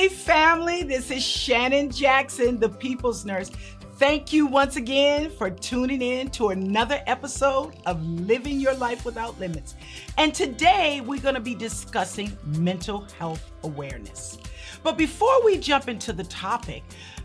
Hey, family, this is Shannon Jackson, the People's Nurse. Thank you once again for tuning in to another episode of Living Your Life Without Limits. And today we're going to be discussing mental health awareness. But before we jump into the topic,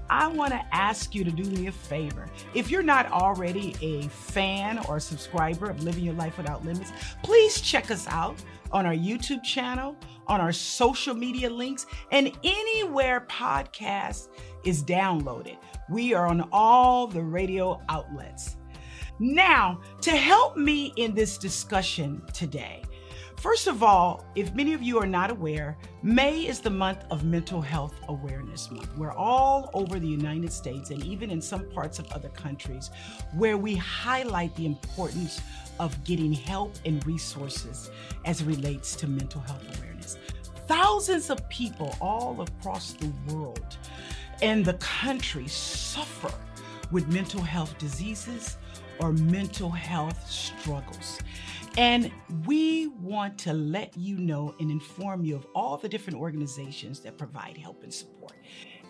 I want to ask you to do me a favor. If you're not already a fan or subscriber of Living Your Life Without Limits, please check us out on our YouTube channel, on our social media links, and anywhere podcast is downloaded. We are on all the radio outlets. Now, to help me in this discussion today, First of all, if many of you are not aware, May is the month of Mental Health Awareness Month. We're all over the United States and even in some parts of other countries where we highlight the importance of getting help and resources as it relates to mental health awareness. Thousands of people all across the world and the country suffer with mental health diseases or mental health struggles. And we want to let you know and inform you of all the different organizations that provide help and support.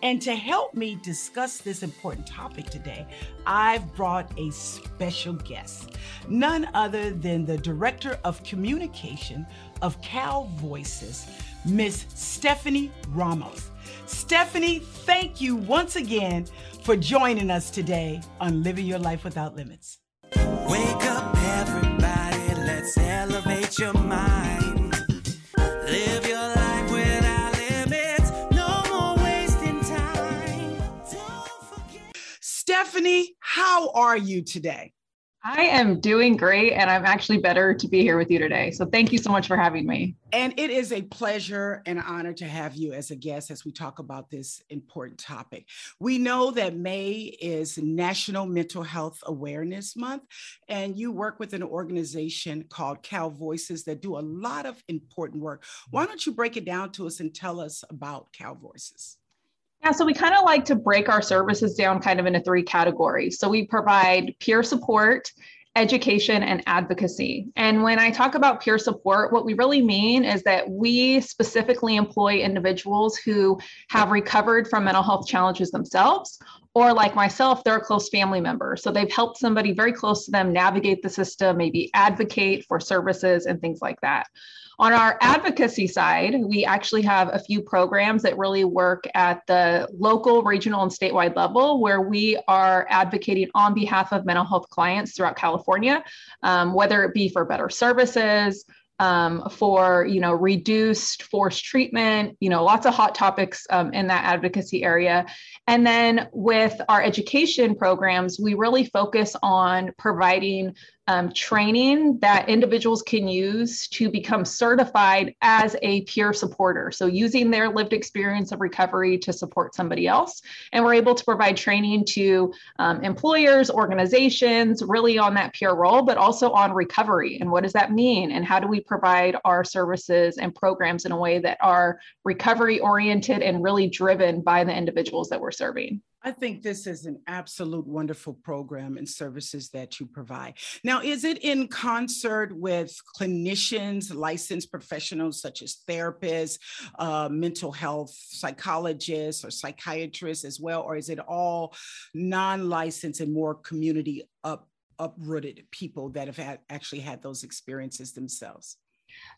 And to help me discuss this important topic today, I've brought a special guest, none other than the Director of Communication of Cal Voices, Miss Stephanie Ramos. Stephanie, thank you once again for joining us today on Living Your Life Without Limits. Wake up, let's elevate your mind. Live your life without limits, no more wasting time. Stephanie, how are you today? I am doing great, and I'm actually better to be here with you today. So, thank you so much for having me. And it is a pleasure and honor to have you as a guest as we talk about this important topic. We know that May is National Mental Health Awareness Month, and you work with an organization called Cal Voices that do a lot of important work. Why don't you break it down to us and tell us about Cal Voices? Yeah, so we kind of like to break our services down kind of into three categories. So we provide peer support, education, and advocacy. And when I talk about peer support, what we really mean is that we specifically employ individuals who have recovered from mental health challenges themselves. Or, like myself, they're a close family member. So, they've helped somebody very close to them navigate the system, maybe advocate for services and things like that. On our advocacy side, we actually have a few programs that really work at the local, regional, and statewide level where we are advocating on behalf of mental health clients throughout California, um, whether it be for better services, um, for you know reduced forced treatment you know lots of hot topics um, in that advocacy area. And then with our education programs we really focus on providing um, training that individuals can use to become certified as a peer supporter. So, using their lived experience of recovery to support somebody else. And we're able to provide training to um, employers, organizations, really on that peer role, but also on recovery. And what does that mean? And how do we provide our services and programs in a way that are recovery oriented and really driven by the individuals that we're serving? I think this is an absolute wonderful program and services that you provide. Now, is it in concert with clinicians, licensed professionals such as therapists, uh, mental health psychologists, or psychiatrists as well? Or is it all non licensed and more community up, uprooted people that have had, actually had those experiences themselves?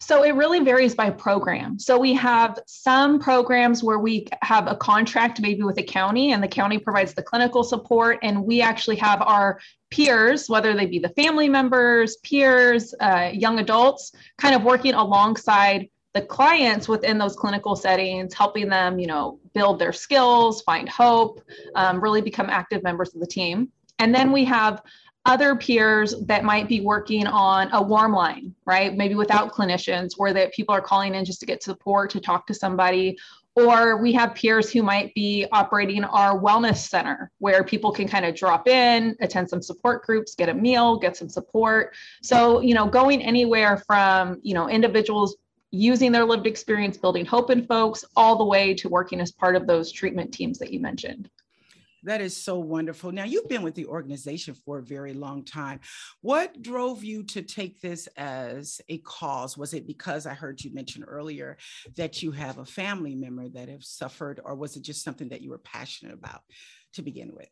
So it really varies by program. So we have some programs where we have a contract maybe with a county and the county provides the clinical support and we actually have our peers, whether they be the family members, peers, uh, young adults, kind of working alongside the clients within those clinical settings, helping them, you know, build their skills, find hope, um, really become active members of the team. And then we have other peers that might be working on a warm line, right? Maybe without clinicians, where that people are calling in just to get support, to talk to somebody. Or we have peers who might be operating our wellness center where people can kind of drop in, attend some support groups, get a meal, get some support. So, you know, going anywhere from, you know, individuals using their lived experience, building hope in folks, all the way to working as part of those treatment teams that you mentioned That is so wonderful. Now, you've been with the organization for a very long time. What drove you to take this as a cause? Was it because I heard you mention earlier that you have a family member that have suffered, or was it just something that you were passionate about to begin with?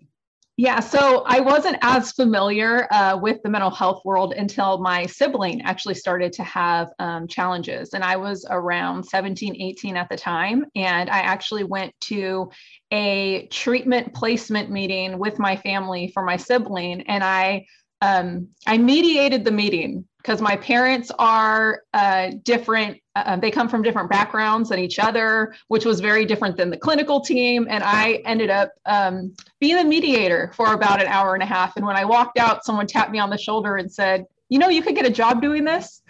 Yeah, so I wasn't as familiar uh, with the mental health world until my sibling actually started to have um, challenges. And I was around 17, 18 at the time. And I actually went to a treatment placement meeting with my family for my sibling. And I um, I mediated the meeting because my parents are uh, different. Uh, uh, they come from different backgrounds than each other, which was very different than the clinical team. And I ended up um, being the mediator for about an hour and a half. And when I walked out, someone tapped me on the shoulder and said, You know, you could get a job doing this.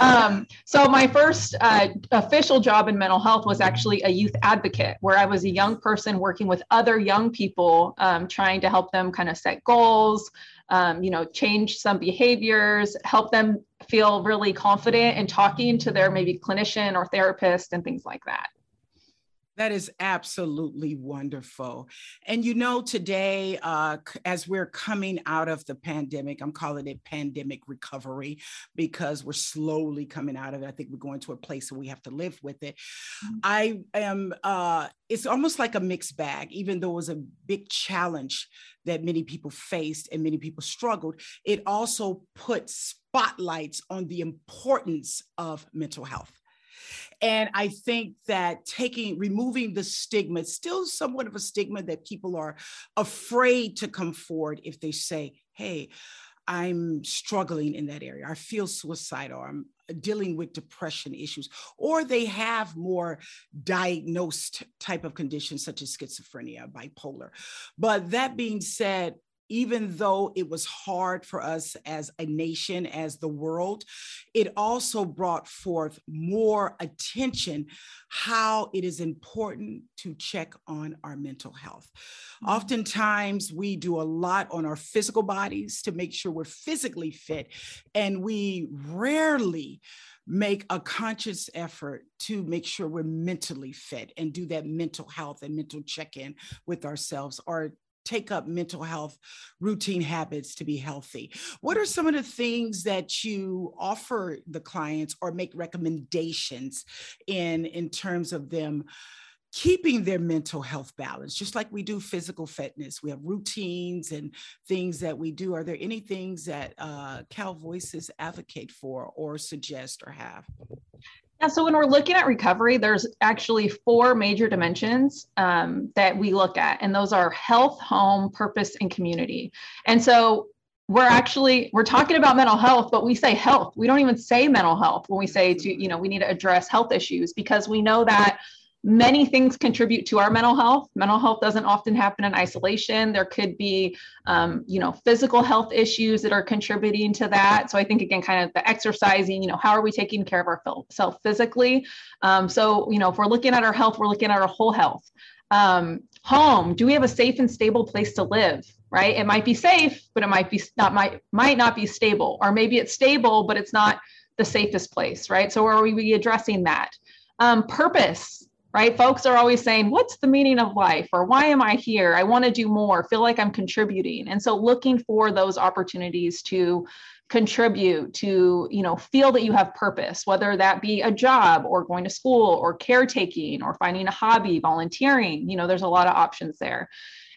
Um, so my first uh, official job in mental health was actually a youth advocate, where I was a young person working with other young people, um, trying to help them kind of set goals, um, you know, change some behaviors, help them feel really confident in talking to their maybe clinician or therapist and things like that. That is absolutely wonderful. And you know, today, uh, as we're coming out of the pandemic, I'm calling it pandemic recovery because we're slowly coming out of it. I think we're going to a place where we have to live with it. Mm-hmm. I am, uh, it's almost like a mixed bag, even though it was a big challenge that many people faced and many people struggled. It also put spotlights on the importance of mental health and I think that taking, removing the stigma, it's still somewhat of a stigma that people are afraid to come forward if they say, hey, I'm struggling in that area. I feel suicidal. I'm dealing with depression issues, or they have more diagnosed type of conditions such as schizophrenia, bipolar. But that being said, even though it was hard for us as a nation, as the world, it also brought forth more attention how it is important to check on our mental health. Mm-hmm. Oftentimes, we do a lot on our physical bodies to make sure we're physically fit, and we rarely make a conscious effort to make sure we're mentally fit and do that mental health and mental check in with ourselves or take up mental health routine habits to be healthy. What are some of the things that you offer the clients or make recommendations in in terms of them keeping their mental health balance just like we do physical fitness we have routines and things that we do. Are there any things that uh, cal voices advocate for or suggest or have yeah, so when we're looking at recovery, there's actually four major dimensions um, that we look at, and those are health, home, purpose, and community. And so we're actually we're talking about mental health, but we say health. We don't even say mental health when we say to you know we need to address health issues because we know that many things contribute to our mental health. Mental health doesn't often happen in isolation. There could be um, you know physical health issues that are contributing to that. So i think again kind of the exercising you know how are we taking care of ourselves physically? Um, so you know if we're looking at our health we're looking at our whole health. Um, home do we have a safe and stable place to live right? It might be safe but it might be not might might not be stable. Or maybe it's stable but it's not the safest place right? So are we addressing that? Um, purpose right? Folks are always saying, What's the meaning of life? Or why am I here? I want to do more, feel like I'm contributing. And so looking for those opportunities to contribute to you know feel that you have purpose whether that be a job or going to school or caretaking or finding a hobby volunteering you know there's a lot of options there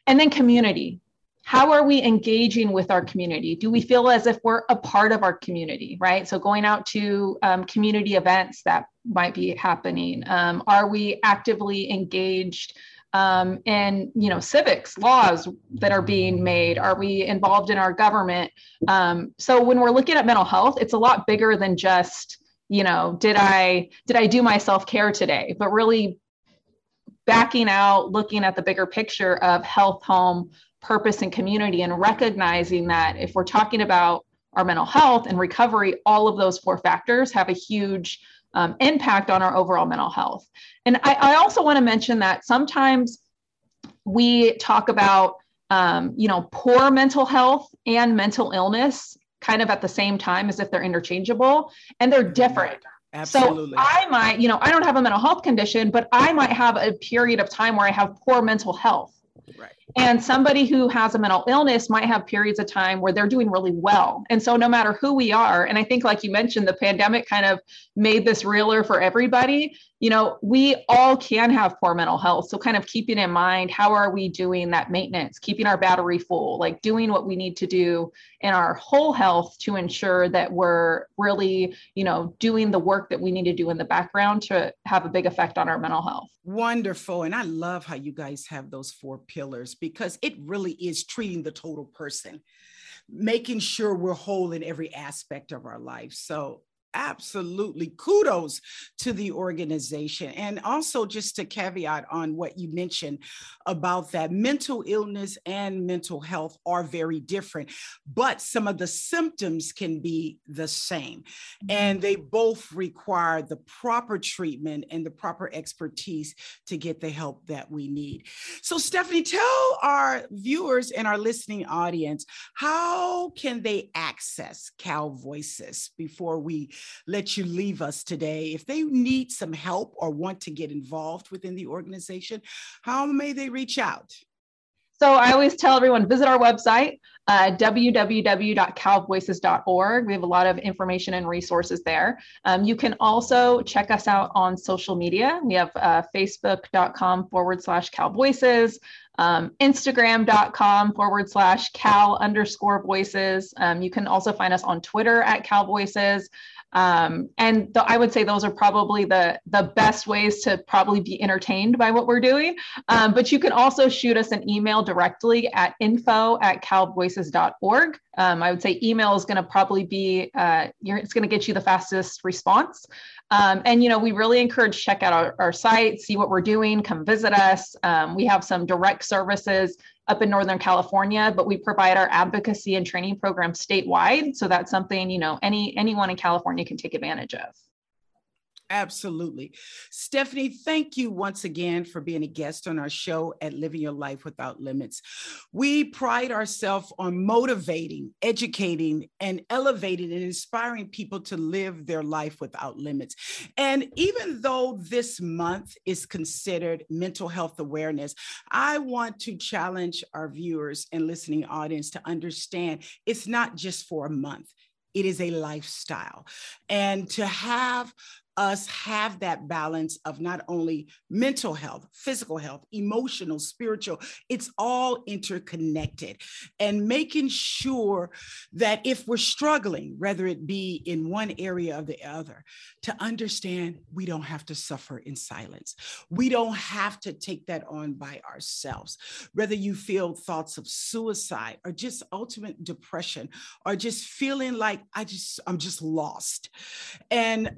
and then community how are we engaging with our community? Do we feel as if we're a part of our community, right? So going out to um, community events that might be happening. Um, are we actively engaged um, in, you know, civics laws that are being made? Are we involved in our government? Um, so when we're looking at mental health, it's a lot bigger than just, you know, did I did I do my self care today? But really backing out, looking at the bigger picture of health, home, purpose and community and recognizing that if we're talking about our mental health and recovery, all of those four factors have a huge um, impact on our overall mental health. And I, I also want to mention that sometimes we talk about, um, you know, poor mental health and mental illness kind of at the same time as if they're interchangeable and they're different. Absolutely. So I might, you know, I don't have a mental health condition, but I might have a period of time where I have poor mental health. Right. And somebody who has a mental illness might have periods of time where they're doing really well. And so, no matter who we are, and I think, like you mentioned, the pandemic kind of made this realer for everybody you know, we all can have poor mental health. So, kind of keeping in mind how are we doing that maintenance, keeping our battery full, like doing what we need to do in our whole health to ensure that we're really, you know, doing the work that we need to do in the background to have a big effect on our mental health. Wonderful. And I love how you guys have those four pillars because it really is treating the total person making sure we're whole in every aspect of our life. So absolutely kudos to the organization. And also, just to caveat on what you mentioned about that mental illness and mental health are very different, but some of the symptoms can be the same. Mm-hmm. And they both require the proper treatment and the proper expertise to get the help that we need. So, Stephanie, tell our viewers and our listening audience how can they access Cal Voices before we let you leave us today. If they need some help or want to get involved within the organization, how may they reach out? So I always tell everyone visit our website, uh, www.calvoices.org. We have a lot of information and resources there. Um, you can also check us out on social media. We have uh, facebook.com forward slash calvoices, um, instagram.com forward slash cal underscore voices. Um, you can also find us on Twitter at cal voices. Um, and I would say those are probably the, the best ways to probably be entertained by what we're doing. Um, but you can also shoot us an email directly at info at calvoices.org. Um, I would say email is going to probably be, uh, it's going to get you the fastest response. Um, and, you know, we really encourage check out our, our site, see what we're doing, come visit us. Um, we have some direct services up in Northern California, but we provide our advocacy and training program statewide. So that's something, you know, any anyone in California can take advantage of. Absolutely. Stephanie, thank you once again for being a guest on our show at Living Your Life Without Limits. We pride ourselves on motivating, educating, and elevating and inspiring people to live their life without limits. And even though this month is considered mental health awareness, I want to challenge our viewers and listening audience to understand it's not just for a month it is a lifestyle. And to have us have that balance of not only mental health, physical health, emotional, spiritual, it's all interconnected. And making sure that if we're struggling, whether it be in one area or the other, to understand we don't have to suffer in silence. We don't have to take that on by ourselves. Whether you feel thoughts of suicide or just ultimate depression or just feeling like I just, I'm just lost. And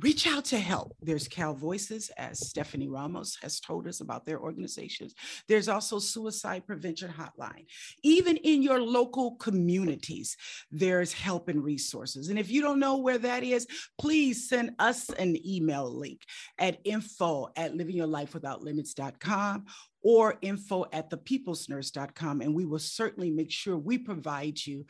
reach out to help. There's Cal Voices, as Stephanie Ramos has told us about their organizations. There's also Suicide Prevention Hotline. Even in your local communities, there's help and resources. And if you don't know where that is, please send us an email link at info at livingyourlifewithoutlimits.com or info at thepeoplesnurse.com. And we will certainly make sure we provide you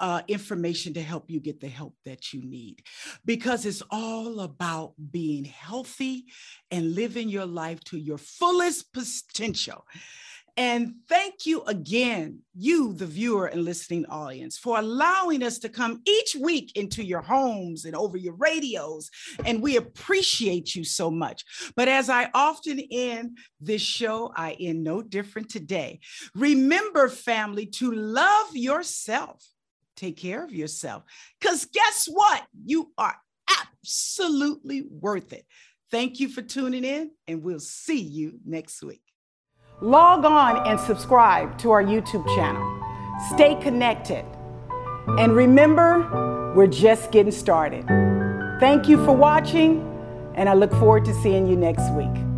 uh, information to help you get the help that you need because it's all about being healthy and living your life to your fullest potential. And thank you again, you, the viewer and listening audience, for allowing us to come each week into your homes and over your radios. And we appreciate you so much. But as I often end this show, I end no different today. Remember, family, to love yourself. Take care of yourself. Because guess what? You are absolutely worth it. Thank you for tuning in, and we'll see you next week. Log on and subscribe to our YouTube channel. Stay connected. And remember, we're just getting started. Thank you for watching, and I look forward to seeing you next week.